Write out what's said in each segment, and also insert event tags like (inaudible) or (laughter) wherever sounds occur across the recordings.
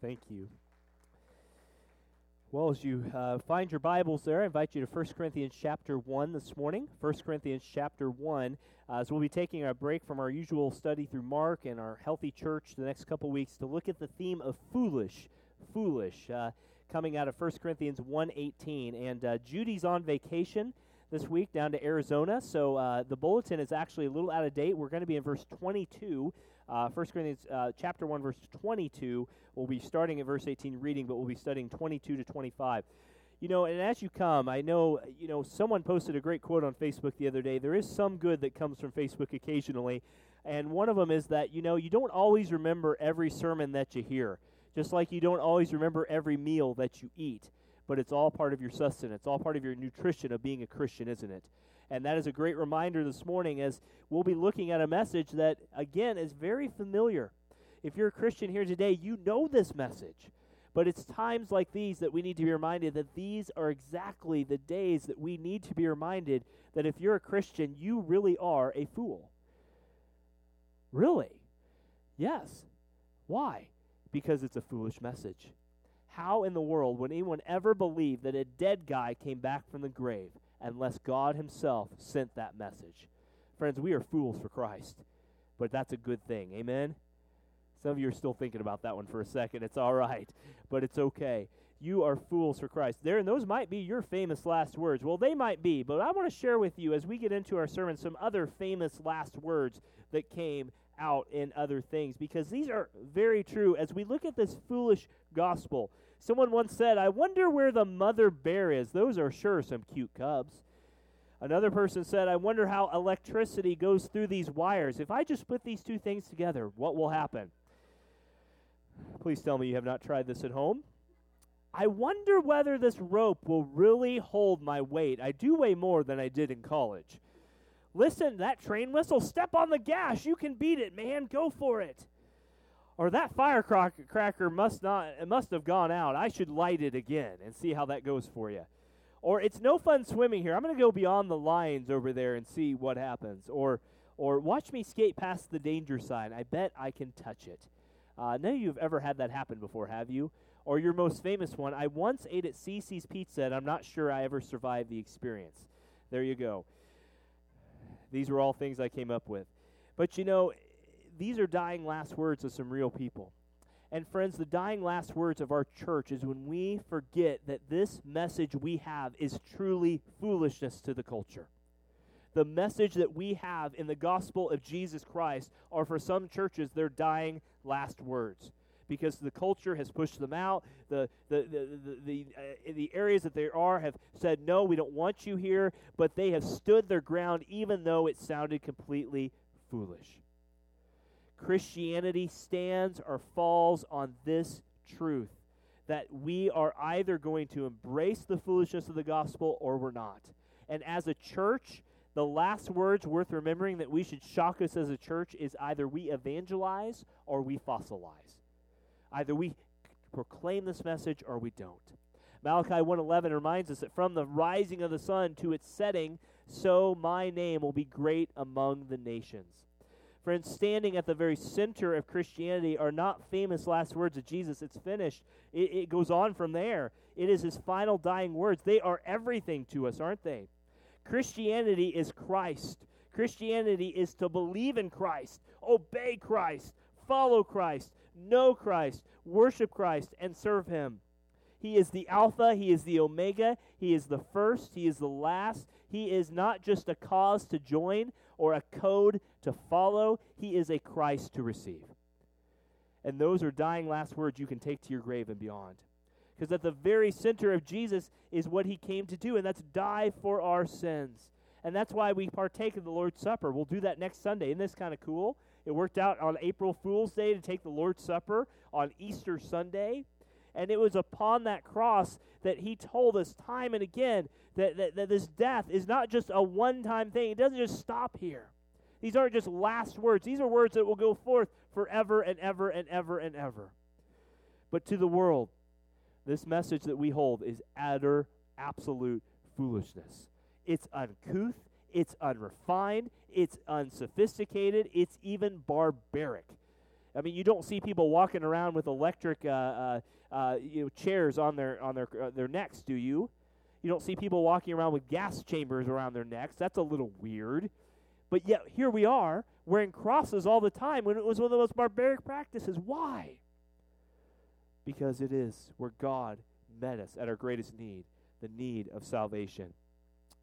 Thank you. Well, as you uh, find your Bibles there, I invite you to 1 Corinthians chapter 1 this morning. 1 Corinthians chapter 1, uh, as we'll be taking a break from our usual study through Mark and our healthy church the next couple weeks to look at the theme of foolish, foolish, uh, coming out of 1 Corinthians 1.18. And uh, Judy's on vacation this week down to Arizona, so uh, the bulletin is actually a little out of date. We're going to be in verse 22 uh, 1 Corinthians uh, chapter 1, verse 22. We'll be starting at verse 18 reading, but we'll be studying 22 to 25. You know, and as you come, I know, you know, someone posted a great quote on Facebook the other day. There is some good that comes from Facebook occasionally. And one of them is that, you know, you don't always remember every sermon that you hear, just like you don't always remember every meal that you eat. But it's all part of your sustenance, all part of your nutrition of being a Christian, isn't it? And that is a great reminder this morning as we'll be looking at a message that, again, is very familiar. If you're a Christian here today, you know this message. But it's times like these that we need to be reminded that these are exactly the days that we need to be reminded that if you're a Christian, you really are a fool. Really? Yes. Why? Because it's a foolish message. How in the world would anyone ever believe that a dead guy came back from the grave? Unless God Himself sent that message. Friends, we are fools for Christ, but that's a good thing. Amen? Some of you are still thinking about that one for a second. It's all right, but it's okay. You are fools for Christ. There, and those might be your famous last words. Well, they might be, but I want to share with you as we get into our sermon some other famous last words that came out in other things because these are very true as we look at this foolish gospel. Someone once said, I wonder where the mother bear is. Those are sure some cute cubs. Another person said, I wonder how electricity goes through these wires. If I just put these two things together, what will happen? Please tell me you have not tried this at home. I wonder whether this rope will really hold my weight. I do weigh more than I did in college. Listen, that train whistle, step on the gas. You can beat it, man. Go for it or that firecracker must not it must have gone out. I should light it again and see how that goes for you. Or it's no fun swimming here. I'm going to go beyond the lines over there and see what happens. Or or watch me skate past the danger sign. I bet I can touch it. Uh, none of you have ever had that happen before, have you? Or your most famous one, I once ate at Cici's Pizza, and I'm not sure I ever survived the experience. There you go. These were all things I came up with. But you know, these are dying last words of some real people. And friends, the dying last words of our church is when we forget that this message we have is truly foolishness to the culture. The message that we have in the gospel of Jesus Christ are for some churches their dying last words because the culture has pushed them out. The the the the, the, uh, the areas that they are have said no, we don't want you here, but they have stood their ground even though it sounded completely foolish. Christianity stands or falls on this truth that we are either going to embrace the foolishness of the gospel or we're not. And as a church, the last words worth remembering that we should shock us as a church is either we evangelize or we fossilize. Either we proclaim this message or we don't. Malachi 1:11 reminds us that from the rising of the sun to its setting, so my name will be great among the nations. Friends, standing at the very center of Christianity are not famous last words of Jesus. It's finished. It, it goes on from there. It is his final dying words. They are everything to us, aren't they? Christianity is Christ. Christianity is to believe in Christ, obey Christ, follow Christ, know Christ, worship Christ, and serve him. He is the Alpha, He is the Omega, He is the first, He is the last. He is not just a cause to join or a code to follow, He is a Christ to receive. And those are dying last words you can take to your grave and beyond. Because at the very center of Jesus is what He came to do, and that's die for our sins. And that's why we partake of the Lord's Supper. We'll do that next Sunday. Isn't this kind of cool? It worked out on April Fool's Day to take the Lord's Supper on Easter Sunday. And it was upon that cross that he told us time and again that, that, that this death is not just a one time thing. It doesn't just stop here. These aren't just last words, these are words that will go forth forever and ever and ever and ever. But to the world, this message that we hold is utter, absolute foolishness. It's uncouth, it's unrefined, it's unsophisticated, it's even barbaric. I mean, you don't see people walking around with electric uh, uh, uh, you know, chairs on their on their uh, their necks, do you? You don't see people walking around with gas chambers around their necks. That's a little weird. But yet here we are wearing crosses all the time when it was one of the most barbaric practices. Why? Because it is where God met us at our greatest need, the need of salvation.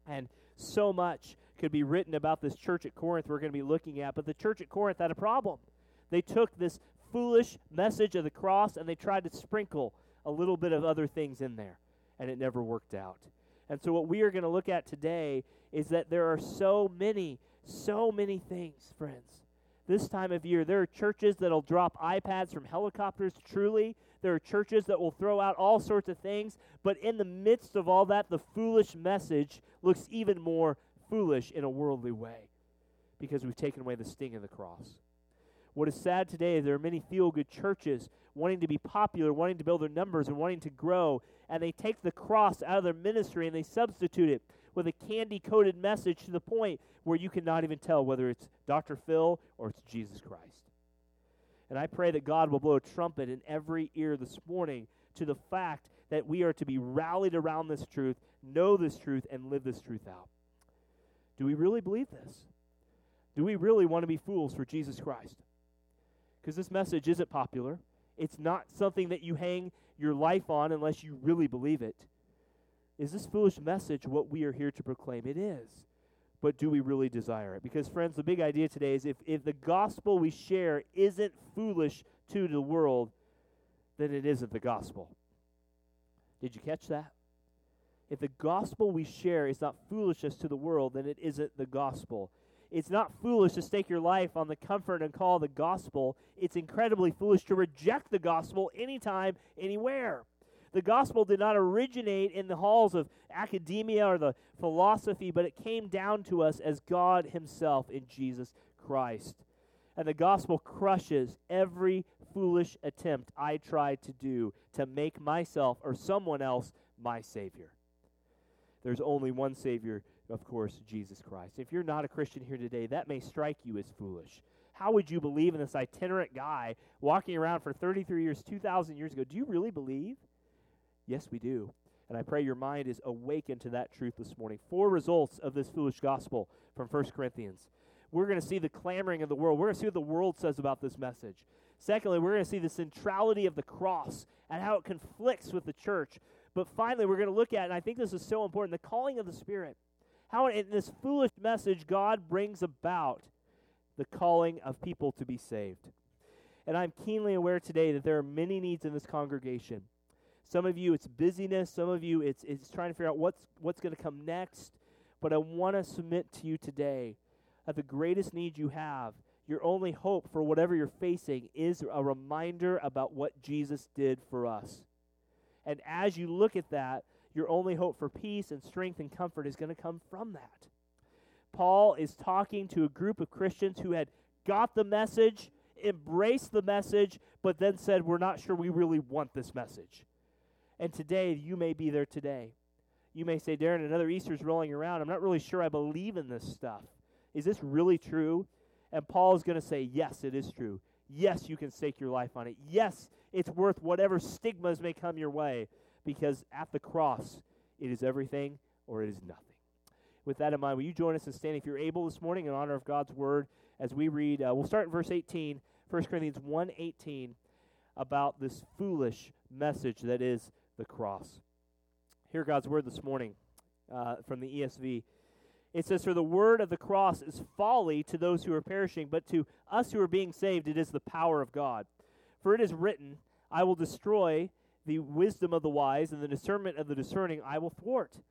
And so much could be written about this church at Corinth we're going to be looking at, but the church at Corinth had a problem. They took this foolish message of the cross and they tried to sprinkle a little bit of other things in there, and it never worked out. And so, what we are going to look at today is that there are so many, so many things, friends. This time of year, there are churches that'll drop iPads from helicopters, truly. There are churches that will throw out all sorts of things, but in the midst of all that, the foolish message looks even more foolish in a worldly way because we've taken away the sting of the cross. What is sad today is there are many feel good churches wanting to be popular, wanting to build their numbers, and wanting to grow, and they take the cross out of their ministry and they substitute it with a candy coated message to the point where you cannot even tell whether it's Dr. Phil or it's Jesus Christ. And I pray that God will blow a trumpet in every ear this morning to the fact that we are to be rallied around this truth, know this truth, and live this truth out. Do we really believe this? Do we really want to be fools for Jesus Christ? Because this message isn't popular. It's not something that you hang your life on unless you really believe it. Is this foolish message what we are here to proclaim? It is. But do we really desire it? Because, friends, the big idea today is if, if the gospel we share isn't foolish to the world, then it isn't the gospel. Did you catch that? If the gospel we share is not foolishness to the world, then it isn't the gospel. It's not foolish to stake your life on the comfort and call of the gospel. It's incredibly foolish to reject the gospel anytime, anywhere. The gospel did not originate in the halls of academia or the philosophy, but it came down to us as God Himself in Jesus Christ. And the gospel crushes every foolish attempt I try to do to make myself or someone else my Savior. There's only one Savior of course, Jesus Christ. If you're not a Christian here today, that may strike you as foolish. How would you believe in this itinerant guy walking around for 33 years, 2,000 years ago? Do you really believe? Yes, we do. And I pray your mind is awakened to that truth this morning. Four results of this foolish gospel from 1 Corinthians. We're going to see the clamoring of the world. We're going to see what the world says about this message. Secondly, we're going to see the centrality of the cross and how it conflicts with the church. But finally, we're going to look at, and I think this is so important, the calling of the Spirit how in this foolish message God brings about the calling of people to be saved. And I'm keenly aware today that there are many needs in this congregation. Some of you, it's busyness. Some of you, it's, it's trying to figure out what's, what's going to come next. But I want to submit to you today that the greatest need you have, your only hope for whatever you're facing, is a reminder about what Jesus did for us. And as you look at that, your only hope for peace and strength and comfort is going to come from that. Paul is talking to a group of Christians who had got the message, embraced the message, but then said, We're not sure we really want this message. And today, you may be there today. You may say, Darren, another Easter's rolling around. I'm not really sure I believe in this stuff. Is this really true? And Paul is going to say, Yes, it is true. Yes, you can stake your life on it. Yes, it's worth whatever stigmas may come your way because at the cross, it is everything or it is nothing. With that in mind, will you join us in standing, if you're able, this morning in honor of God's word as we read? Uh, we'll start in verse 18, 1 Corinthians 1 18, about this foolish message that is the cross. Hear God's word this morning uh, from the ESV. It says, For the word of the cross is folly to those who are perishing, but to us who are being saved, it is the power of God. For it is written, I will destroy the wisdom of the wise and the discernment of the discerning I will thwart.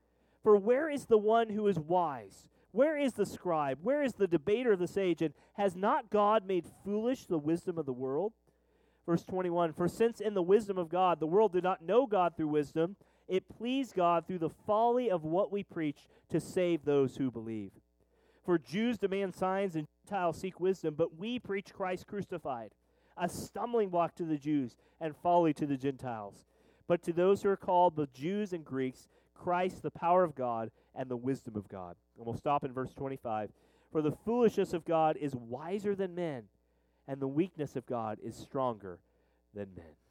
For where is the one who is wise? Where is the scribe? Where is the debater of the sage? And has not God made foolish the wisdom of the world? Verse 21 For since in the wisdom of God the world did not know God through wisdom, it pleased God through the folly of what we preach to save those who believe. For Jews demand signs and Gentiles seek wisdom, but we preach Christ crucified a stumbling block to the Jews and folly to the Gentiles. But to those who are called, both Jews and Greeks, Christ, the power of God and the wisdom of God. And we'll stop in verse 25. For the foolishness of God is wiser than men, and the weakness of God is stronger than men.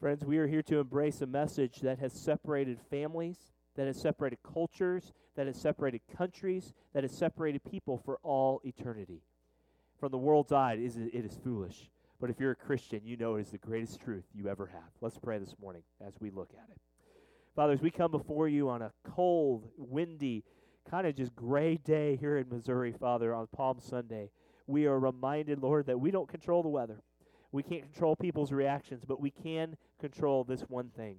Friends, we are here to embrace a message that has separated families, that has separated cultures, that has separated countries, that has separated people for all eternity. From the world's eye, it is, foolish. But if you're a Christian, you know it is the greatest truth you ever have. Let's pray this morning as we look at it. Father, as we come before you on a cold, windy, kind of just gray day here in Missouri, Father, on Palm Sunday, we are reminded, Lord, that we don't control the weather. We can't control people's reactions, but we can control this one thing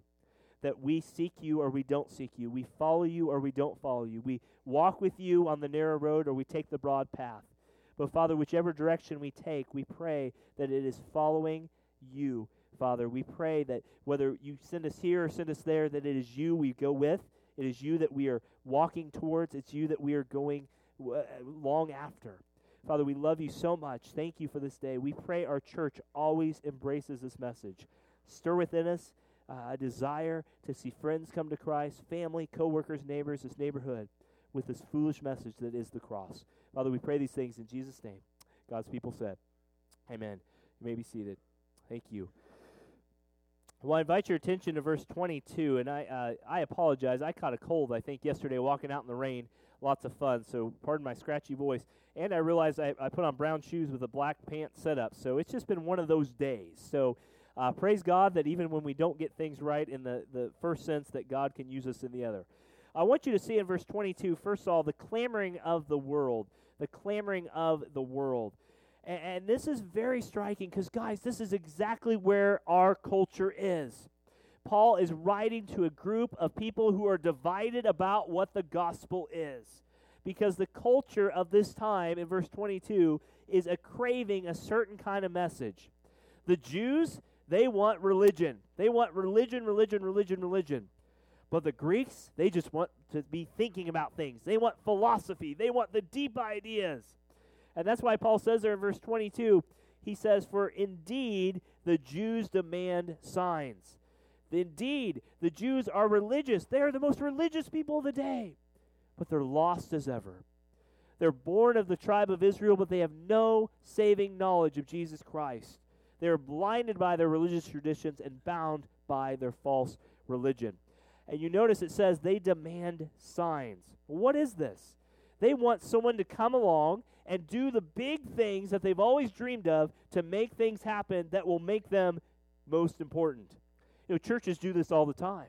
that we seek you or we don't seek you. We follow you or we don't follow you. We walk with you on the narrow road or we take the broad path. But Father, whichever direction we take, we pray that it is following you. Father, we pray that whether you send us here or send us there, that it is you we go with. It is you that we are walking towards. It's you that we are going uh, long after. Father, we love you so much. Thank you for this day. We pray our church always embraces this message. Stir within us uh, a desire to see friends come to Christ, family, coworkers, neighbors, this neighborhood with this foolish message that is the cross. Father, we pray these things in Jesus' name. God's people said, Amen. You may be seated. Thank you. Well, I invite your attention to verse 22, and I uh, I apologize. I caught a cold, I think, yesterday walking out in the rain. Lots of fun, so pardon my scratchy voice. And I realized I, I put on brown shoes with a black pant setup, so it's just been one of those days. So uh, praise God that even when we don't get things right in the, the first sense, that God can use us in the other. I want you to see in verse 22, first of all, the clamoring of the world. The clamoring of the world. And, and this is very striking because, guys, this is exactly where our culture is. Paul is writing to a group of people who are divided about what the gospel is because the culture of this time in verse 22 is a craving a certain kind of message. The Jews, they want religion. They want religion, religion, religion, religion. But the Greeks, they just want to be thinking about things. They want philosophy. They want the deep ideas. And that's why Paul says there in verse 22, he says, For indeed the Jews demand signs. Indeed, the Jews are religious. They are the most religious people of the day but they're lost as ever. They're born of the tribe of Israel, but they have no saving knowledge of Jesus Christ. They are blinded by their religious traditions and bound by their false religion. And you notice it says they demand signs. What is this? They want someone to come along and do the big things that they've always dreamed of to make things happen that will make them most important. Know, churches do this all the time.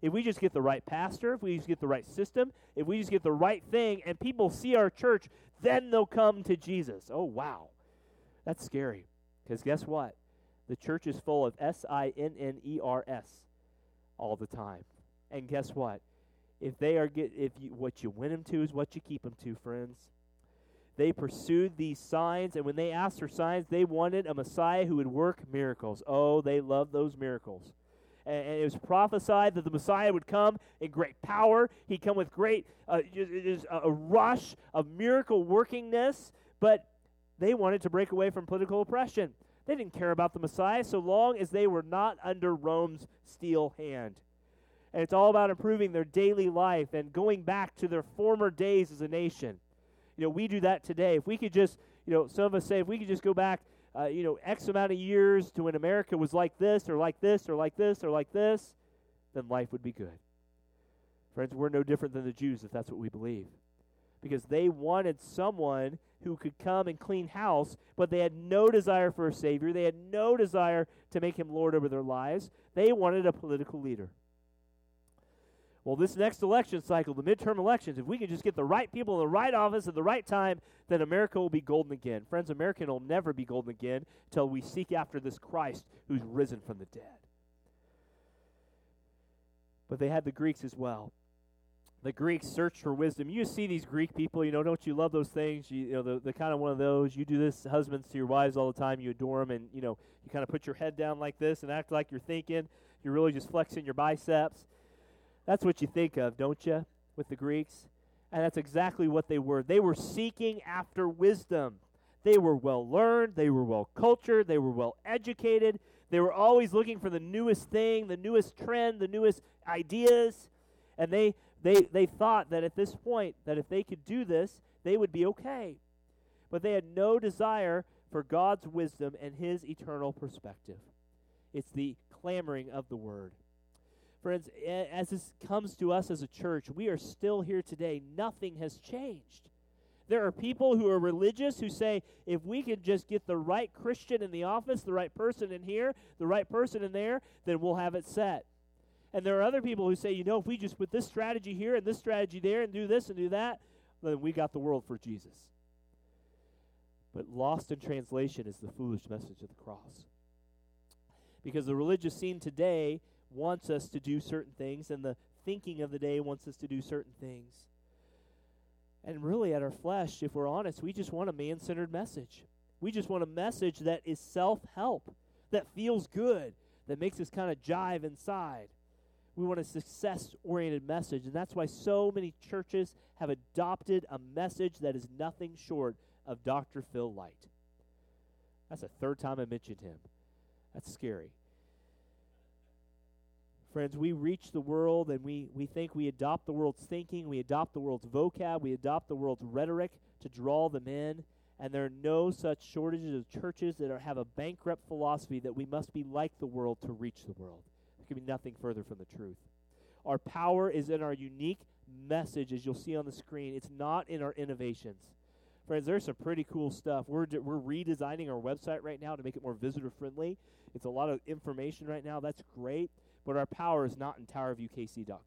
If we just get the right pastor, if we just get the right system, if we just get the right thing, and people see our church, then they'll come to Jesus. Oh, wow. That's scary. Because guess what? The church is full of S I N N E R S all the time. And guess what? If they are get if you what you win them to is what you keep them to, friends. They pursued these signs, and when they asked for signs, they wanted a Messiah who would work miracles. Oh, they loved those miracles and, it was prophesied that the Messiah would come in great power. He'd come with great, uh, a rush of miracle workingness, but they wanted to break away from political oppression. They didn't care about the Messiah so long as they were not under Rome's steel hand. And it's all about improving their daily life and going back to their former days as a nation. You know, we do that today. If we could just, you know, some of us say, if we could just go back uh, you know, X amount of years to when America was like this or like this or like this or like this, then life would be good. Friends, we're no different than the Jews if that's what we believe. Because they wanted someone who could come and clean house, but they had no desire for a Savior. They had no desire to make him Lord over their lives. They wanted a political leader. Well, this next election cycle, the midterm elections, if we can just get the right people in the right office at the right time, then America will be golden again. Friends, America will never be golden again until we seek after this Christ who's risen from the dead. But they had the Greeks as well. The Greeks searched for wisdom. You see these Greek people, you know, don't you love those things? You, you know, the, the kind of one of those. You do this, husbands to your wives all the time. You adore them, and, you know, you kind of put your head down like this and act like you're thinking. You're really just flexing your biceps. That's what you think of, don't you, with the Greeks? And that's exactly what they were. They were seeking after wisdom. They were well learned, they were well cultured, they were well educated. They were always looking for the newest thing, the newest trend, the newest ideas. And they they they thought that at this point that if they could do this, they would be okay. But they had no desire for God's wisdom and His eternal perspective. It's the clamoring of the Word. Friends, as this comes to us as a church, we are still here today. Nothing has changed. There are people who are religious who say, if we can just get the right Christian in the office, the right person in here, the right person in there, then we'll have it set. And there are other people who say, you know, if we just put this strategy here and this strategy there and do this and do that, then we got the world for Jesus. But lost in translation is the foolish message of the cross. Because the religious scene today wants us to do certain things, and the thinking of the day wants us to do certain things. And really, at our flesh, if we're honest, we just want a man centered message. We just want a message that is self help, that feels good, that makes us kind of jive inside. We want a success oriented message. And that's why so many churches have adopted a message that is nothing short of Dr. Phil Light. That's the third time I mentioned him. That's scary. Friends, we reach the world and we, we think we adopt the world's thinking, we adopt the world's vocab, we adopt the world's rhetoric to draw them in. And there are no such shortages of churches that are, have a bankrupt philosophy that we must be like the world to reach the world. There can be nothing further from the truth. Our power is in our unique message, as you'll see on the screen. It's not in our innovations. Friends, there's some pretty cool stuff. We're, d- we're redesigning our website right now to make it more visitor friendly. It's a lot of information right now. That's great. But our power is not in towerviewkc.com.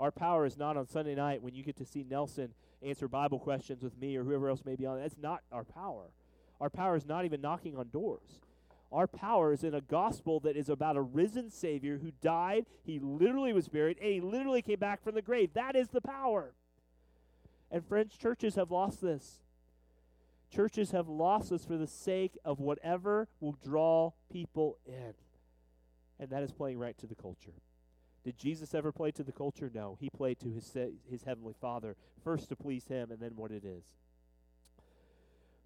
Our power is not on Sunday night when you get to see Nelson answer Bible questions with me or whoever else may be on. That's not our power. Our power is not even knocking on doors. Our power is in a gospel that is about a risen Savior who died, he literally was buried, and he literally came back from the grave. That is the power. And friends, churches have lost this. Churches have lost this for the sake of whatever will draw people in and that is playing right to the culture. Did Jesus ever play to the culture? No. He played to his, his heavenly Father, first to please him, and then what it is.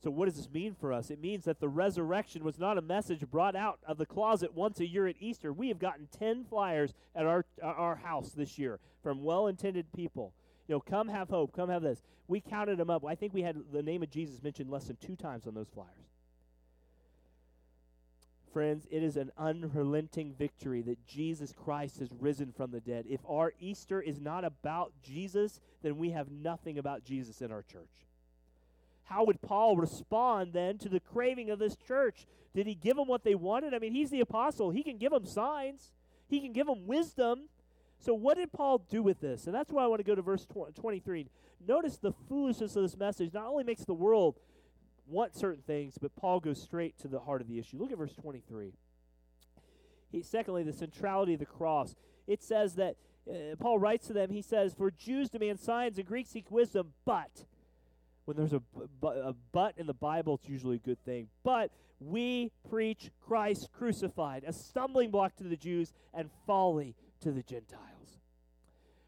So, what does this mean for us? It means that the resurrection was not a message brought out of the closet once a year at Easter. We have gotten 10 flyers at our, uh, our house this year from well intended people. You know, come have hope, come have this. We counted them up. I think we had the name of Jesus mentioned less than two times on those flyers. Friends, it is an unrelenting victory that Jesus Christ has risen from the dead. If our Easter is not about Jesus, then we have nothing about Jesus in our church. How would Paul respond then to the craving of this church? Did he give them what they wanted? I mean, he's the apostle. He can give them signs, he can give them wisdom. So, what did Paul do with this? And that's why I want to go to verse 23. Notice the foolishness of this message not only makes the world want certain things, but Paul goes straight to the heart of the issue. Look at verse 23. He, secondly, the centrality of the cross. It says that uh, Paul writes to them, he says, For Jews demand signs and Greeks seek wisdom, but when there's a, a but in the Bible, it's usually a good thing. But we preach Christ crucified, a stumbling block to the Jews and folly to the Gentiles.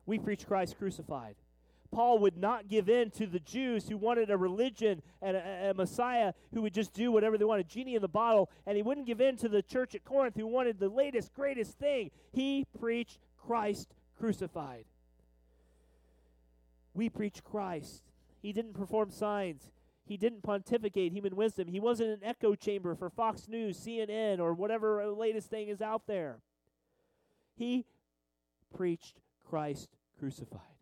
We preach Christ crucified. Paul would not give in to the Jews who wanted a religion and a, a, Messiah who would just do whatever they wanted, genie in the bottle, and he wouldn't give in to the church at Corinth who wanted the latest, greatest thing. He preached Christ crucified. We preach Christ. He didn't perform signs. He didn't pontificate human wisdom. He wasn't an echo chamber for Fox News, CNN, or whatever latest thing is out there. He preached Christ crucified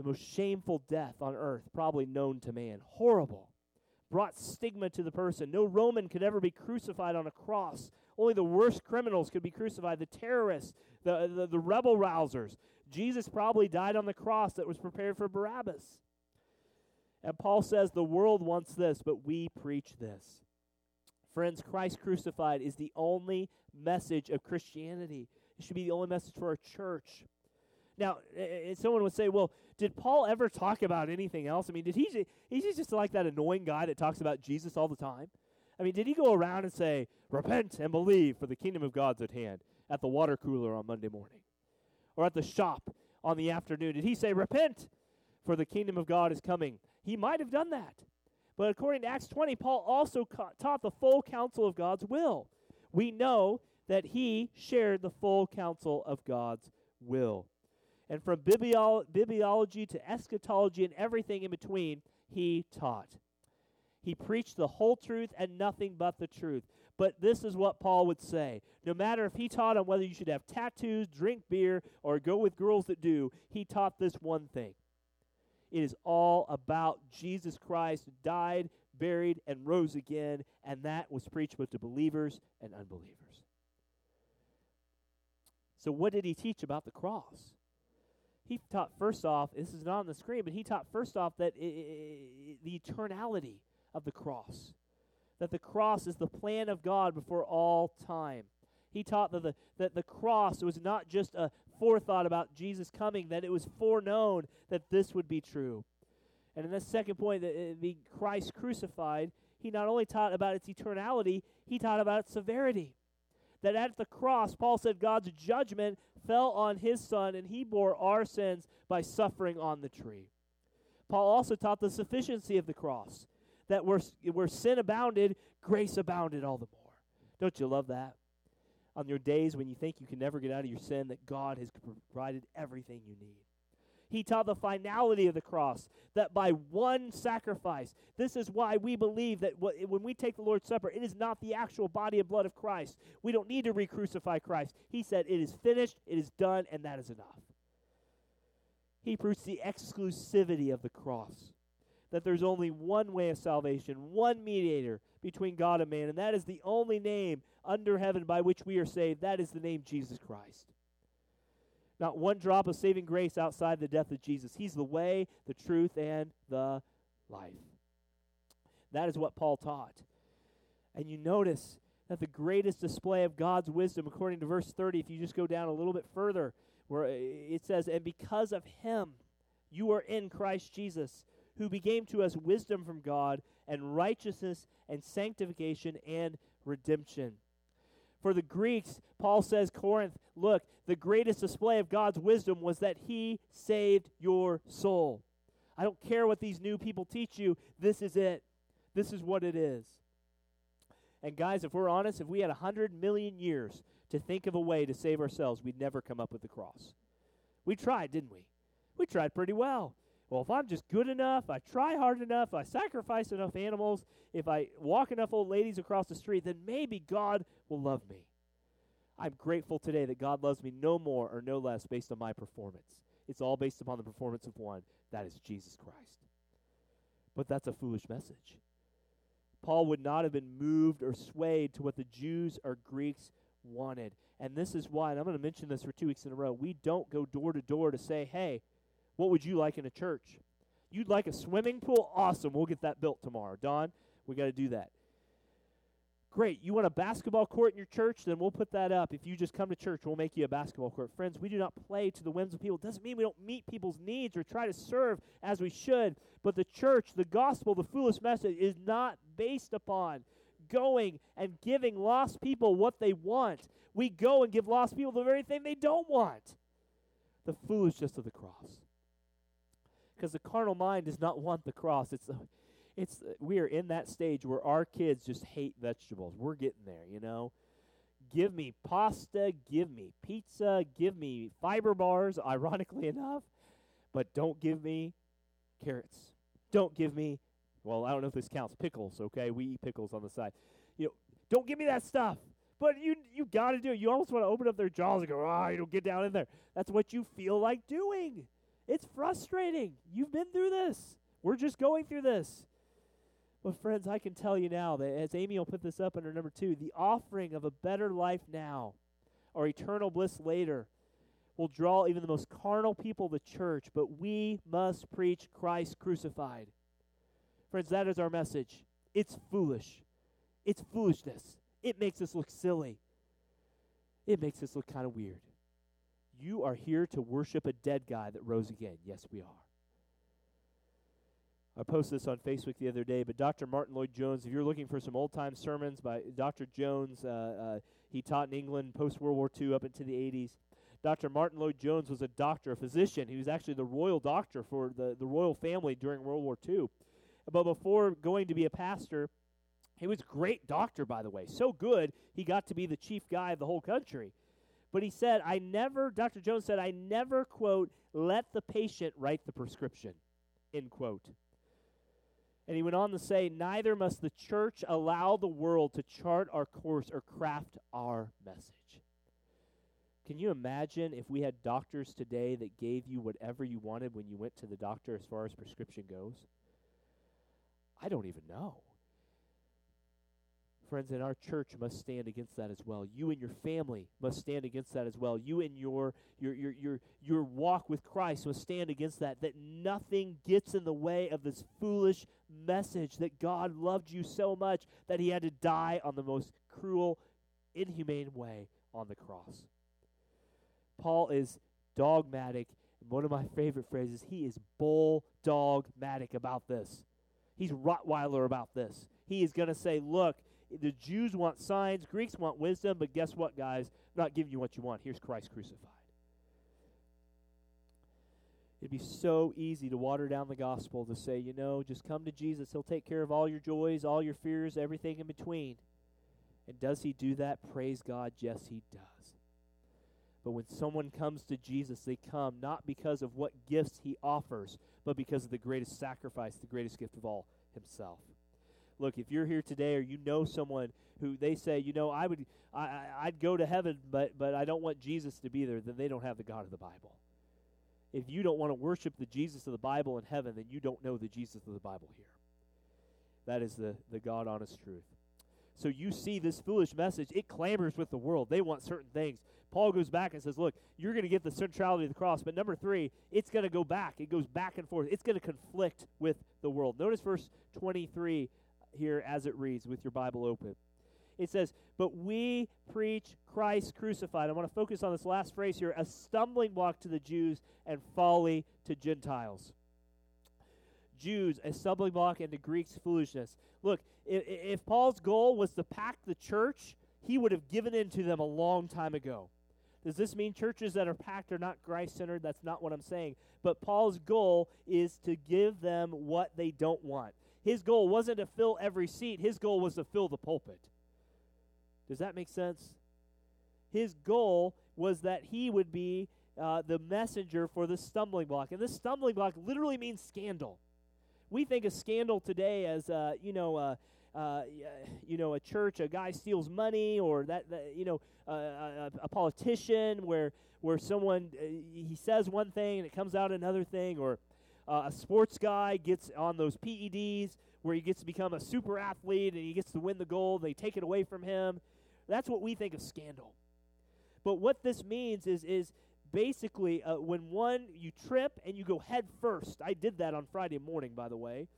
the most shameful death on earth, probably known to man. Horrible. Brought stigma to the person. No Roman could ever be crucified on a cross. Only the worst criminals could be crucified the terrorists, the, the, the rebel rousers. Jesus probably died on the cross that was prepared for Barabbas. And Paul says the world wants this, but we preach this. Friends, Christ crucified is the only message of Christianity. It should be the only message for our church. Now, someone would say, well, did Paul ever talk about anything else? I mean, did he, he's just like that annoying guy that talks about Jesus all the time? I mean, did he go around and say, repent and believe for the kingdom of God's at hand at the water cooler on Monday morning? Or at the shop on the afternoon? Did he say, repent for the kingdom of God is coming? He might have done that. But according to Acts 20, Paul also ca- taught the full counsel of God's will. We know that he shared the full counsel of God's will. And from bibliology to eschatology and everything in between, he taught. He preached the whole truth and nothing but the truth. But this is what Paul would say. No matter if he taught on whether you should have tattoos, drink beer, or go with girls that do, he taught this one thing. It is all about Jesus Christ died, buried, and rose again, and that was preached both to believers and unbelievers. So, what did he teach about the cross? He taught first off, this is not on the screen, but he taught first off that I- the eternality of the cross. That the cross is the plan of God before all time. He taught that the, that the cross was not just a forethought about Jesus coming, that it was foreknown that this would be true. And in the second point, that uh, the Christ crucified, he not only taught about its eternality, he taught about its severity. That at the cross, Paul said God's judgment fell on his son, and he bore our sins by suffering on the tree. Paul also taught the sufficiency of the cross, that where, where sin abounded, grace abounded all the more. Don't you love that? On your days when you think you can never get out of your sin, that God has provided everything you need. He taught the finality of the cross, that by one sacrifice, this is why we believe that when we take the Lord's Supper, it is not the actual body and blood of Christ. We don't need to re crucify Christ. He said, It is finished, it is done, and that is enough. He preached the exclusivity of the cross, that there's only one way of salvation, one mediator between God and man, and that is the only name under heaven by which we are saved. That is the name Jesus Christ. Not one drop of saving grace outside the death of Jesus. He's the way, the truth, and the life. That is what Paul taught. And you notice that the greatest display of God's wisdom, according to verse 30, if you just go down a little bit further, where it says, And because of him you are in Christ Jesus, who became to us wisdom from God, and righteousness, and sanctification, and redemption. For the Greeks, Paul says, Corinth, look, the greatest display of God's wisdom was that he saved your soul. I don't care what these new people teach you, this is it. This is what it is. And guys, if we're honest, if we had a 100 million years to think of a way to save ourselves, we'd never come up with the cross. We tried, didn't we? We tried pretty well. Well, if I'm just good enough, I try hard enough, I sacrifice enough animals, if I walk enough old ladies across the street, then maybe God will love me. I'm grateful today that God loves me no more or no less based on my performance. It's all based upon the performance of one, that is Jesus Christ. But that's a foolish message. Paul would not have been moved or swayed to what the Jews or Greeks wanted. And this is why, and I'm going to mention this for two weeks in a row, we don't go door to door to say, hey, what would you like in a church? You'd like a swimming pool? Awesome. We'll get that built tomorrow. Don, we got to do that. Great. You want a basketball court in your church? Then we'll put that up. If you just come to church, we'll make you a basketball court. Friends, we do not play to the whims of people. It doesn't mean we don't meet people's needs or try to serve as we should. But the church, the gospel, the foolish message is not based upon going and giving lost people what they want. We go and give lost people the very thing they don't want the foolishness of the cross. Because the carnal mind does not want the cross. It's it's we are in that stage where our kids just hate vegetables. We're getting there, you know. Give me pasta, give me pizza, give me fiber bars, (laughs) ironically enough, but don't give me carrots. Don't give me well, I don't know if this counts pickles, okay? We eat pickles on the side. You know, don't give me that stuff. But you you got to do it. You almost want to open up their jaws and go, "Ah, you don't get down in there." That's what you feel like doing. It's frustrating. You've been through this. We're just going through this. But, friends, I can tell you now that as Amy will put this up under number two, the offering of a better life now or eternal bliss later will draw even the most carnal people to church, but we must preach Christ crucified. Friends, that is our message. It's foolish. It's foolishness. It makes us look silly. It makes us look kind of weird. You are here to worship a dead guy that rose again. Yes, we are. I posted this on Facebook the other day, but Dr. Martyn Lloyd-Jones, if you're looking for some old time sermons by Dr. Jones, uh, uh, he taught in England post World War II up into the 80s. Dr. Martyn Lloyd-Jones was a doctor, a physician. He was actually the royal doctor for the, the royal family during World War II. But before going to be a pastor, he was a great doctor, by the way. So good, he got to be the chief guy of the whole country. But he said, I never, Dr. Jones said, I never, quote, let the patient write the prescription, end quote. And he went on to say, Neither must the church allow the world to chart our course or craft our message. Can you imagine if we had doctors today that gave you whatever you wanted when you went to the doctor as far as prescription goes? I don't even know. Friends, and our church must stand against that as well. You and your family must stand against that as well. You and your your your your your walk with Christ must stand against that. That nothing gets in the way of this foolish message that God loved you so much that he had to die on the most cruel, inhumane way on the cross. Paul is dogmatic. One of my favorite phrases, he is bulldogmatic about this. He's Rottweiler about this. He is going to say, look, the Jews want signs, Greeks want wisdom, but guess what, guys? I'm not giving you what you want. Here's Christ crucified. It'd be so easy to water down the gospel to say, you know, just come to Jesus. He'll take care of all your joys, all your fears, everything in between. And does he do that? Praise God. Yes, he does. But when someone comes to Jesus, they come not because of what gifts he offers, but because of the greatest sacrifice, the greatest gift of all, himself. Look, if you're here today or you know someone who they say, you know, I would I, I'd go to heaven, but but I don't want Jesus to be there, then they don't have the God of the Bible. If you don't want to worship the Jesus of the Bible in heaven, then you don't know the Jesus of the Bible here. That is the, the God honest truth. So you see this foolish message, it clamors with the world. They want certain things. Paul goes back and says, Look, you're going to get the centrality of the cross. But number three, it's going to go back. It goes back and forth. It's going to conflict with the world. Notice verse 23 here as it reads with your Bible open. It says, But we preach Christ crucified. I want to focus on this last phrase here a stumbling block to the Jews and folly to Gentiles. Jews, a stumbling block, and the Greeks, foolishness. Look, if, if Paul's goal was to pack the church, he would have given in to them a long time ago. Does this mean churches that are packed are not Christ centered? That's not what I'm saying. But Paul's goal is to give them what they don't want. His goal wasn't to fill every seat, his goal was to fill the pulpit. Does that make sense? His goal was that he would be uh, the messenger for the stumbling block. And this stumbling block literally means scandal. We think of scandal today as, uh, you know, uh, uh, you know, a church, a guy steals money, or that, that you know, uh, a, a, politician where where someone uh, he says one thing and it comes out another thing, or uh, a sports guy gets on those PEDs where he gets to become a super athlete and he gets to win the gold. They take it away from him. That's what we think of scandal. But what this means is is basically uh, when one you trip and you go head first. I did that on Friday morning, by the way.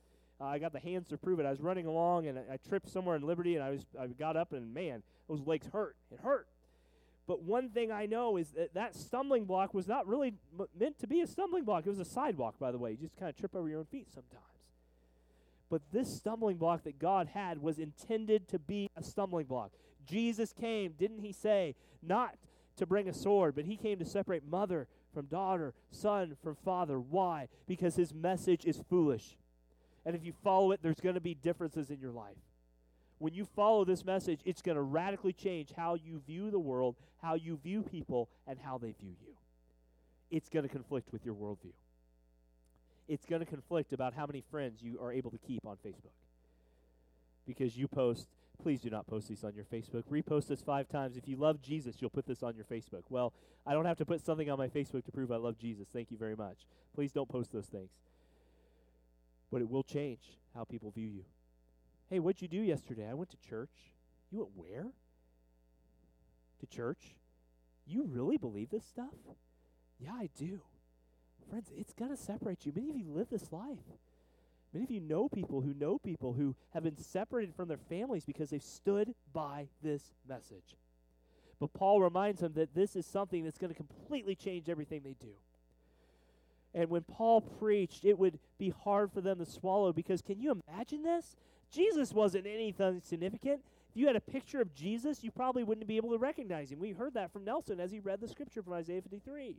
Uh, I got the hands to prove it. I was running along and I, I tripped somewhere in Liberty, and I was I got up and man, those legs hurt. It hurt. But one thing I know is that that stumbling block was not really m- meant to be a stumbling block. It was a sidewalk, by the way. You just kind of trip over your own feet sometimes. But this stumbling block that God had was intended to be a stumbling block. Jesus came, didn't he say, not to bring a sword, but he came to separate mother from daughter, son from father. Why? Because his message is foolish. And if you follow it, there's going to be differences in your life when you follow this message, it's going to radically change how you view the world, how you view people, and how they view you. It's going to conflict with your worldview. It's going to conflict about how many friends you are able to keep on Facebook. Because you post, please do not post these on your Facebook. Repost this five times. If you love Jesus, you'll put this on your Facebook. Well, I don't have to put something on my Facebook to prove I love Jesus. Thank you very much. Please don't post those things. But it will change how people view you. Hey, what'd you do yesterday? I went to church. You went where? To church. You really believe this stuff? Yeah, I do. Friends, it's going to separate you. Many of you live this life. Many of you know people who know people who have been separated from their families because they've stood by this message. But Paul reminds them that this is something that's going to completely change everything they do. And when Paul preached, it would be hard for them to swallow because can you imagine this? Jesus wasn't anything significant. If you had a picture of Jesus, you probably wouldn't be able to recognize him. We heard that from Nelson as he read the scripture from Isaiah 53.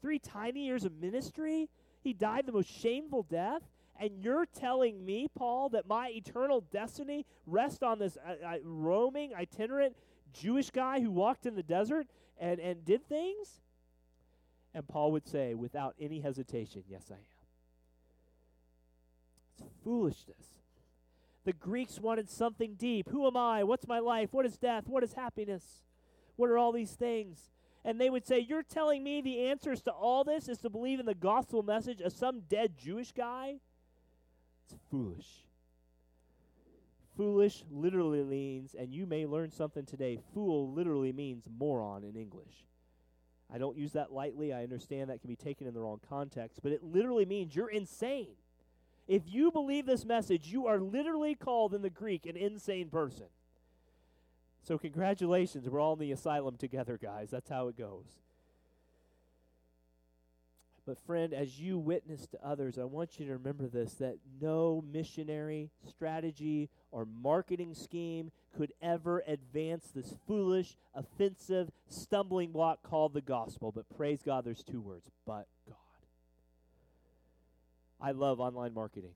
Three tiny years of ministry, he died the most shameful death. And you're telling me, Paul, that my eternal destiny rests on this uh, uh, roaming, itinerant Jewish guy who walked in the desert and, and did things? And Paul would say, without any hesitation, Yes, I am. It's foolishness The Greeks wanted something deep. Who am I? What's my life? What is death? What is happiness? What are all these things? And they would say, You're telling me the answers to all this is to believe in the gospel message of some dead Jewish guy? It's foolish. Foolish literally means, and you may learn something today, fool literally means moron in English. I don't use that lightly. I understand that can be taken in the wrong context, but it literally means you're insane. If you believe this message, you are literally called in the Greek an insane person. So, congratulations. We're all in the asylum together, guys. That's how it goes. But, friend, as you witness to others, I want you to remember this that no missionary strategy or marketing scheme could ever advance this foolish, offensive, stumbling block called the gospel. But praise God, there's two words but God. I love online marketing.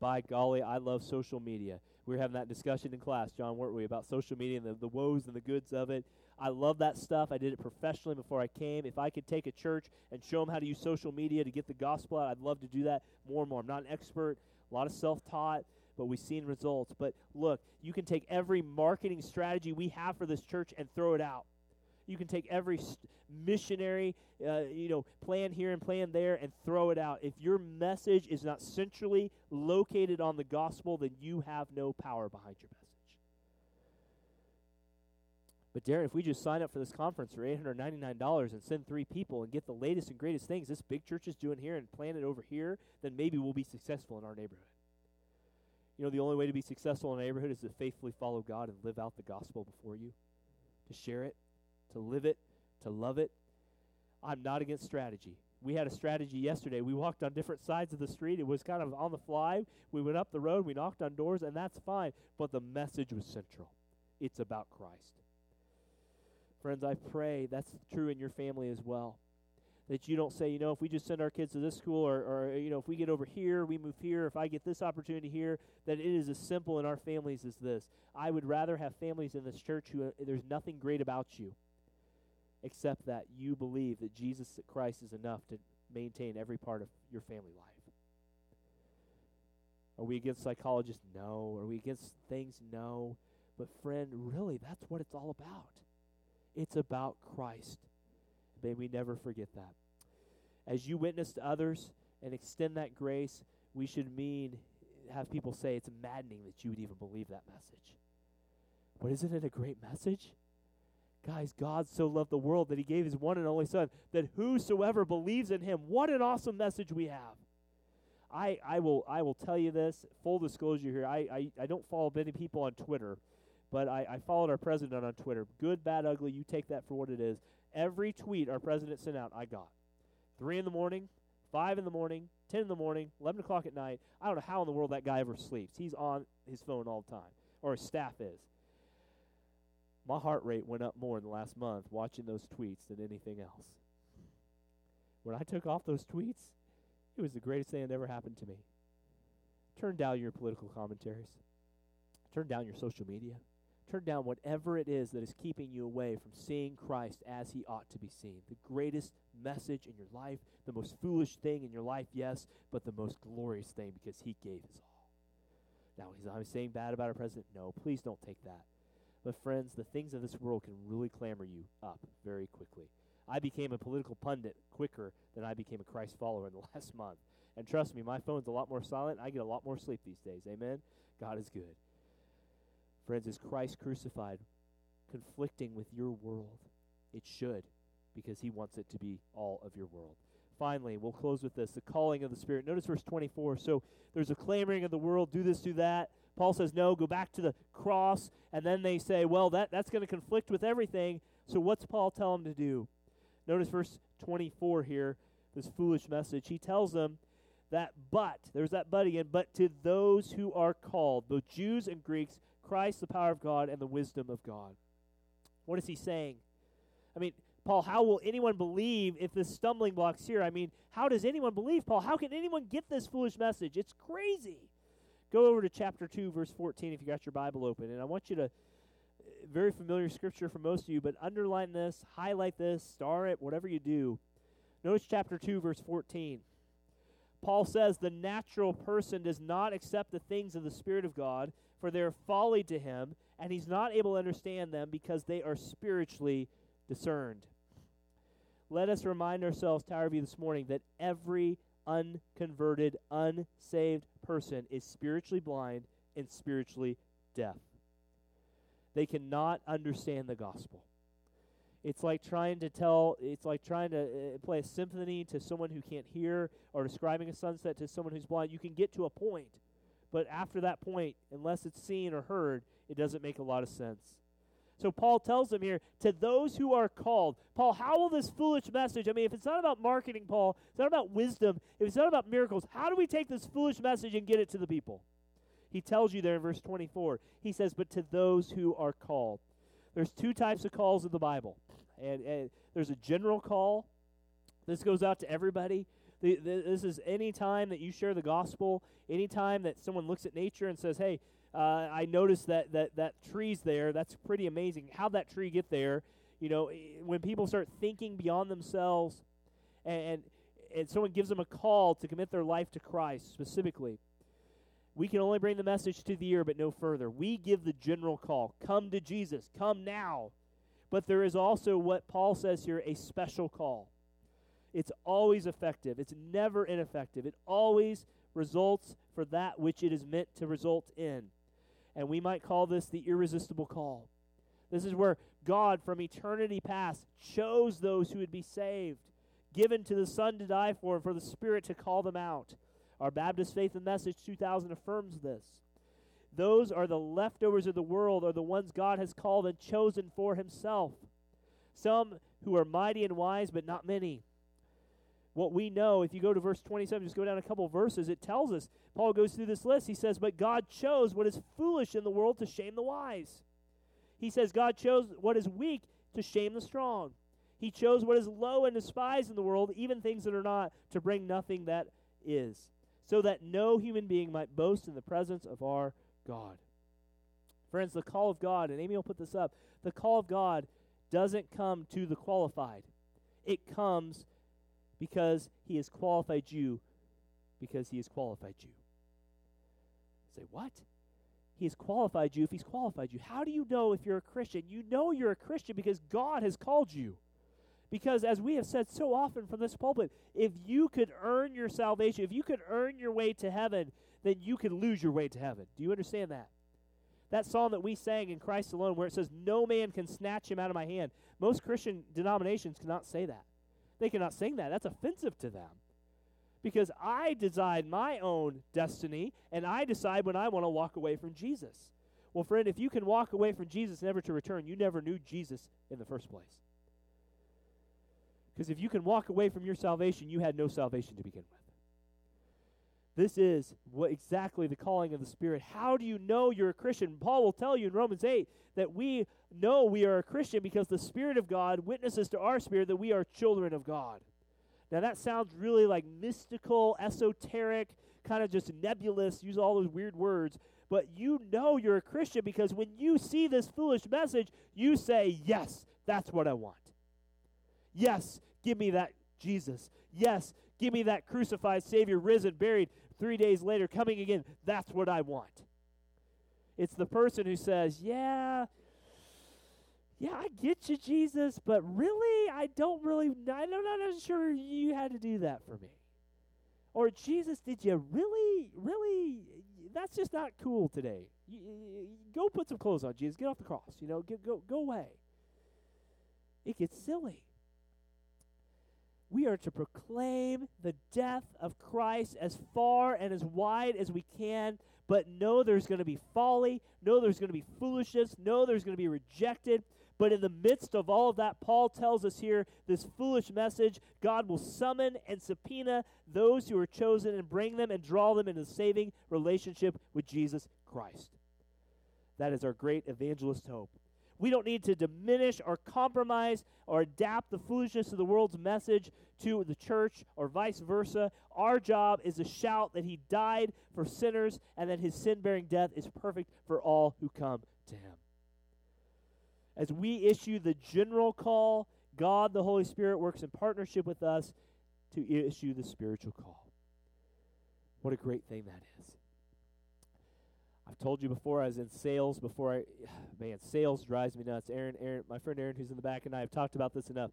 By golly, I love social media. We were having that discussion in class, John, weren't we, about social media and the, the woes and the goods of it. I love that stuff. I did it professionally before I came. If I could take a church and show them how to use social media to get the gospel out, I'd love to do that more and more. I'm not an expert, a lot of self taught, but we've seen results. But look, you can take every marketing strategy we have for this church and throw it out. You can take every st- missionary, uh, you know, plan here and plan there and throw it out. If your message is not centrally located on the gospel, then you have no power behind your message. But Darren, if we just sign up for this conference for $899 and send three people and get the latest and greatest things this big church is doing here and plan it over here, then maybe we'll be successful in our neighborhood. You know, the only way to be successful in a neighborhood is to faithfully follow God and live out the gospel before you, to share it, to live it, to love it. I'm not against strategy. We had a strategy yesterday. We walked on different sides of the street. It was kind of on the fly. We went up the road, we knocked on doors, and that's fine. But the message was central. It's about Christ. Friends, I pray that's true in your family as well. That you don't say, you know, if we just send our kids to this school or, or, you know, if we get over here, we move here, if I get this opportunity here, that it is as simple in our families as this. I would rather have families in this church who uh, there's nothing great about you except that you believe that Jesus Christ is enough to maintain every part of your family life. Are we against psychologists? No. Are we against things? No. But, friend, really, that's what it's all about. It's about Christ. May we never forget that. As you witness to others and extend that grace, we should mean have people say it's maddening that you would even believe that message. But isn't it a great message? Guys, God so loved the world that he gave his one and only Son, that whosoever believes in him, what an awesome message we have. I, I will I will tell you this, full disclosure here, I, I, I don't follow many people on Twitter. But I, I followed our president on Twitter. Good, bad, ugly, you take that for what it is. Every tweet our president sent out, I got. 3 in the morning, 5 in the morning, 10 in the morning, 11 o'clock at night. I don't know how in the world that guy ever sleeps. He's on his phone all the time, or his staff is. My heart rate went up more in the last month watching those tweets than anything else. When I took off those tweets, it was the greatest thing that ever happened to me. Turn down your political commentaries. Turn down your social media. Turn down whatever it is that is keeping you away from seeing Christ as he ought to be seen. The greatest message in your life, the most foolish thing in your life, yes, but the most glorious thing because he gave his all. Now, is I'm saying bad about our president? No, please don't take that. But, friends, the things of this world can really clamor you up very quickly. I became a political pundit quicker than I became a Christ follower in the (laughs) last month. And trust me, my phone's a lot more silent. I get a lot more sleep these days. Amen? God is good. Friends, is Christ crucified conflicting with your world? It should, because he wants it to be all of your world. Finally, we'll close with this the calling of the Spirit. Notice verse 24. So there's a clamoring of the world, do this, do that. Paul says, no, go back to the cross. And then they say, well, that, that's going to conflict with everything. So what's Paul tell them to do? Notice verse 24 here, this foolish message. He tells them that, but, there's that but again, but to those who are called, both Jews and Greeks, Christ, the power of God, and the wisdom of God. What is he saying? I mean, Paul, how will anyone believe if this stumbling block's here? I mean, how does anyone believe, Paul? How can anyone get this foolish message? It's crazy. Go over to chapter 2, verse 14, if you got your Bible open. And I want you to, uh, very familiar scripture for most of you, but underline this, highlight this, star it, whatever you do. Notice chapter 2, verse 14. Paul says the natural person does not accept the things of the Spirit of God, for they are folly to him, and he's not able to understand them because they are spiritually discerned. Let us remind ourselves, Tower View, this morning that every unconverted, unsaved person is spiritually blind and spiritually deaf. They cannot understand the gospel. It's like trying to tell, it's like trying to uh, play a symphony to someone who can't hear or describing a sunset to someone who's blind. You can get to a point, but after that point, unless it's seen or heard, it doesn't make a lot of sense. So Paul tells them here, to those who are called. Paul, how will this foolish message, I mean, if it's not about marketing, Paul, it's not about wisdom, if it's not about miracles, how do we take this foolish message and get it to the people? He tells you there in verse 24. He says, but to those who are called. There's two types of calls in the Bible. And, and there's a general call. This goes out to everybody. This is any time that you share the gospel, any time that someone looks at nature and says, hey, uh, I noticed that, that that tree's there. That's pretty amazing. How'd that tree get there? You know, when people start thinking beyond themselves, and, and and someone gives them a call to commit their life to Christ specifically, we can only bring the message to the ear, but no further. We give the general call: "Come to Jesus. Come now." But there is also what Paul says here: a special call. It's always effective. It's never ineffective. It always results for that which it is meant to result in and we might call this the irresistible call. This is where God, from eternity past, chose those who would be saved, given to the Son to die for, and for the Spirit to call them out. Our Baptist Faith and Message 2000 affirms this. Those are the leftovers of the world, are the ones God has called and chosen for Himself. Some who are mighty and wise, but not many what we know, if you go to verse 27, just go down a couple verses, it tells us. Paul goes through this list. He says, But God chose what is foolish in the world to shame the wise. He says, God chose what is weak to shame the strong. He chose what is low and despised in the world, even things that are not, to bring nothing that is, so that no human being might boast in the presence of our God. Friends, the call of God, and Amy will put this up, the call of God doesn't come to the qualified, it comes because he has qualified you because he has qualified you. Say, what? He has qualified you if he's qualified you. How do you know if you're a Christian? You know you're a Christian because God has called you. Because as we have said so often from this pulpit, if you could earn your salvation, if you could earn your way to heaven, then you could lose your way to heaven. Do you understand that? That song that we sang in Christ alone, where it says, No man can snatch him out of my hand. Most Christian denominations cannot say that. They cannot sing that. That's offensive to them. Because I decide my own destiny, and I decide when I want to walk away from Jesus. Well, friend, if you can walk away from Jesus never to return, you never knew Jesus in the first place. Because if you can walk away from your salvation, you had no salvation to begin with. This is what exactly the calling of the Spirit. How do you know you're a Christian? Paul will tell you in Romans 8 that we know we are a Christian because the Spirit of God witnesses to our spirit that we are children of God. Now, that sounds really like mystical, esoteric, kind of just nebulous, use all those weird words. But you know you're a Christian because when you see this foolish message, you say, Yes, that's what I want. Yes, give me that Jesus. Yes, give me that crucified Savior, risen, buried, three days later, coming again. That's what I want. It's the person who says, Yeah, yeah, I get you, Jesus, but really, I don't really, I'm not sure you had to do that for me. Or, Jesus, did you really, really, that's just not cool today. Go put some clothes on, Jesus. Get off the cross. You know, get, go, go away. It gets silly. We are to proclaim the death of Christ as far and as wide as we can, but know there's going to be folly, know there's going to be foolishness, know there's going to be rejected. But in the midst of all of that, Paul tells us here this foolish message God will summon and subpoena those who are chosen and bring them and draw them into the saving relationship with Jesus Christ. That is our great evangelist hope. We don't need to diminish or compromise or adapt the foolishness of the world's message to the church or vice versa. Our job is to shout that he died for sinners and that his sin bearing death is perfect for all who come to him. As we issue the general call, God the Holy Spirit works in partnership with us to issue the spiritual call. What a great thing that is. I've told you before I was in sales before I (sighs) man, sales drives me nuts. Aaron, Aaron, my friend Aaron who's in the back and I have talked about this enough.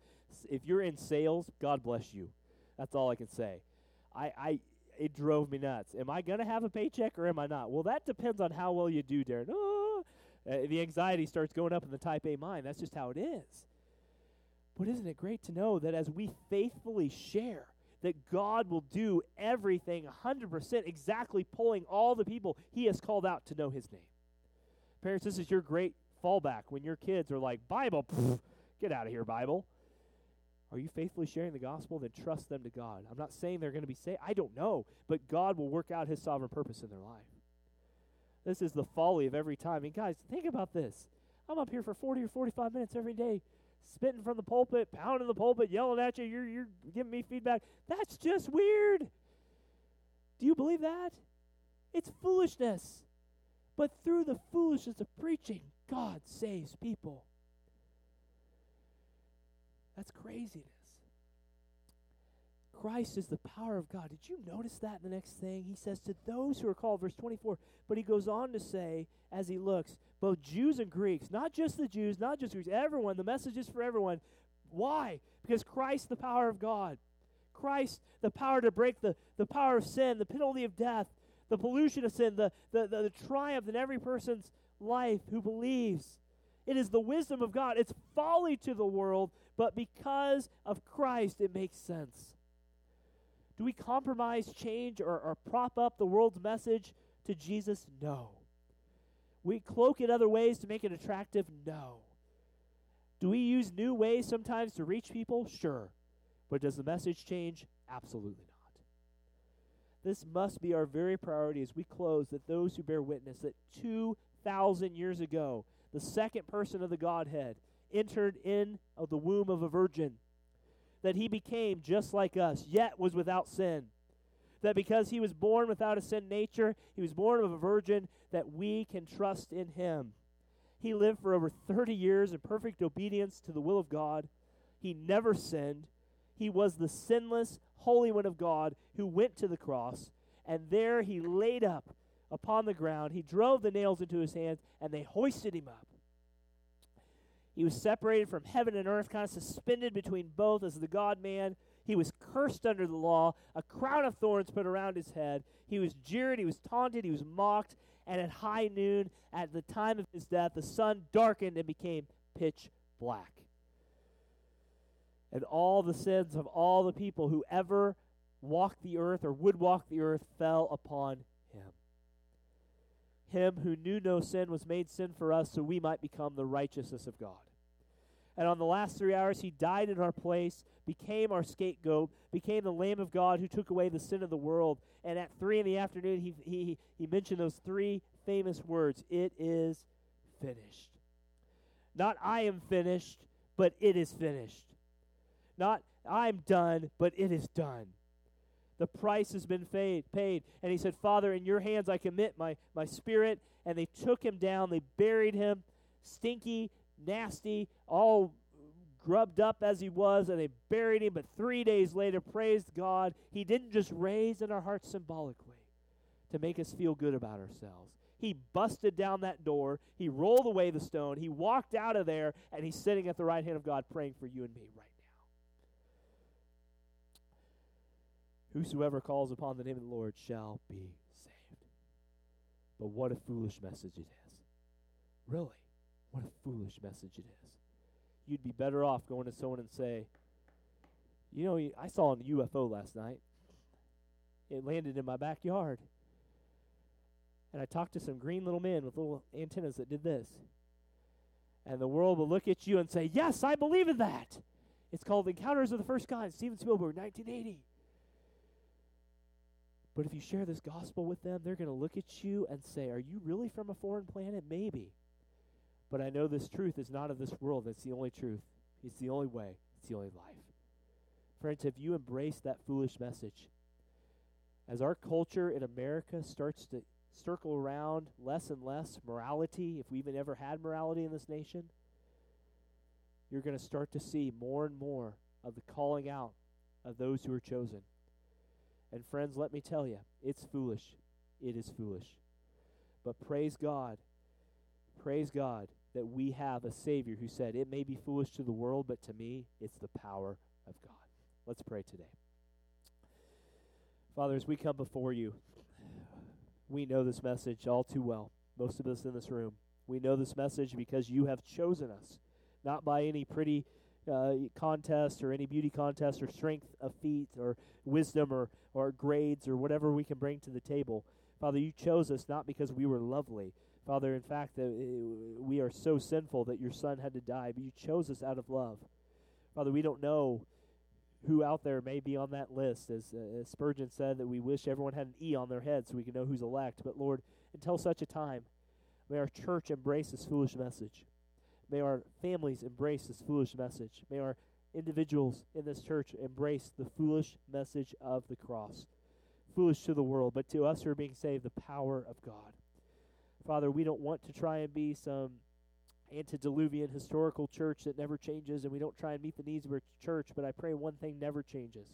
If you're in sales, God bless you. That's all I can say. I, I it drove me nuts. Am I to have a paycheck or am I not? Well, that depends on how well you do, Darren. Oh, uh, the anxiety starts going up in the type A mind. That's just how it is. But isn't it great to know that as we faithfully share, that God will do everything 100%, exactly pulling all the people He has called out to know His name. Parents, this is your great fallback when your kids are like, Bible, pff, get out of here, Bible. Are you faithfully sharing the gospel? Then trust them to God. I'm not saying they're going to be saved. I don't know. But God will work out His sovereign purpose in their life. This is the folly of every time. And guys, think about this. I'm up here for 40 or 45 minutes every day spitting from the pulpit, pounding the pulpit, yelling at you, you're, you're giving me feedback. That's just weird. Do you believe that? It's foolishness. But through the foolishness of preaching, God saves people. That's craziness. Christ is the power of God. Did you notice that in the next thing? He says, To those who are called, verse 24, but he goes on to say, as he looks, both Jews and Greeks, not just the Jews, not just Greeks, everyone, the message is for everyone. Why? Because Christ, the power of God. Christ, the power to break the, the power of sin, the penalty of death, the pollution of sin, the, the, the, the triumph in every person's life who believes. It is the wisdom of God. It's folly to the world, but because of Christ, it makes sense. Do we compromise, change, or, or prop up the world's message to Jesus? No. We cloak it other ways to make it attractive? No. Do we use new ways sometimes to reach people? Sure. But does the message change? Absolutely not. This must be our very priority as we close that those who bear witness that 2,000 years ago, the second person of the Godhead entered in of the womb of a virgin that he became just like us, yet was without sin. That because he was born without a sin nature, he was born of a virgin, that we can trust in him. He lived for over 30 years in perfect obedience to the will of God. He never sinned. He was the sinless, holy one of God who went to the cross, and there he laid up upon the ground. He drove the nails into his hands, and they hoisted him up. He was separated from heaven and earth, kind of suspended between both as the God man. He was cursed under the law, a crown of thorns put around his head. He was jeered, he was taunted, he was mocked, and at high noon, at the time of his death, the sun darkened and became pitch black. And all the sins of all the people who ever walked the earth or would walk the earth fell upon him. Who knew no sin was made sin for us so we might become the righteousness of God. And on the last three hours, he died in our place, became our scapegoat, became the Lamb of God who took away the sin of the world. And at three in the afternoon, he, he, he mentioned those three famous words It is finished. Not I am finished, but it is finished. Not I'm done, but it is done. The price has been paid. And he said, Father, in your hands I commit my, my spirit. And they took him down. They buried him, stinky, nasty, all grubbed up as he was, and they buried him. But three days later, praised God, he didn't just raise in our hearts symbolically to make us feel good about ourselves. He busted down that door. He rolled away the stone. He walked out of there, and he's sitting at the right hand of God praying for you and me right Whosoever calls upon the name of the Lord shall be saved. But what a foolish message it is. Really, what a foolish message it is. You'd be better off going to someone and say, You know, I saw a UFO last night. It landed in my backyard. And I talked to some green little men with little antennas that did this. And the world will look at you and say, Yes, I believe in that. It's called Encounters of the First Kind, Steven Spielberg, 1980. But if you share this gospel with them, they're going to look at you and say, Are you really from a foreign planet? Maybe. But I know this truth is not of this world. It's the only truth. It's the only way. It's the only life. Friends, have you embraced that foolish message? As our culture in America starts to circle around less and less morality, if we even ever had morality in this nation, you're going to start to see more and more of the calling out of those who are chosen. And friends, let me tell you, it's foolish. It is foolish. But praise God, praise God that we have a Savior who said, It may be foolish to the world, but to me, it's the power of God. Let's pray today. Father, as we come before you, we know this message all too well. Most of us in this room. We know this message because you have chosen us, not by any pretty uh, contest or any beauty contest or strength of feet or wisdom or, or grades or whatever we can bring to the table. Father, you chose us not because we were lovely. Father, in fact, uh, we are so sinful that your Son had to die, but you chose us out of love. Father, we don't know who out there may be on that list. As, uh, as Spurgeon said, that we wish everyone had an E on their head so we can know who's elect. But Lord, until such a time, may our church embrace this foolish message. May our families embrace this foolish message. May our individuals in this church embrace the foolish message of the cross. Foolish to the world, but to us who are being saved, the power of God. Father, we don't want to try and be some antediluvian historical church that never changes, and we don't try and meet the needs of our church, but I pray one thing never changes.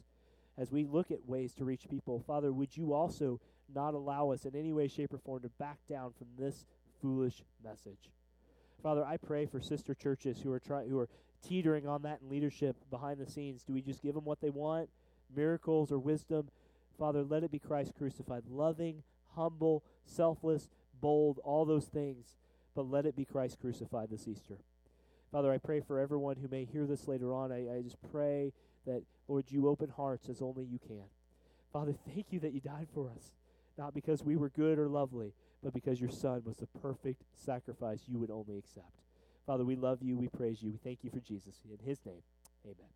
As we look at ways to reach people, Father, would you also not allow us in any way, shape, or form to back down from this foolish message? Father, I pray for sister churches who are trying, who are teetering on that in leadership behind the scenes. Do we just give them what they want, miracles or wisdom? Father, let it be Christ crucified, loving, humble, selfless, bold, all those things but let it be Christ crucified this Easter. Father, I pray for everyone who may hear this later on. I, I just pray that, Lord, you open hearts as only you can. Father, (laughs) thank you that you died for us, not because we were good or lovely, but because your Son was the perfect sacrifice you would only accept. Father, we love you. We praise you. We thank you for Jesus. In his name, amen.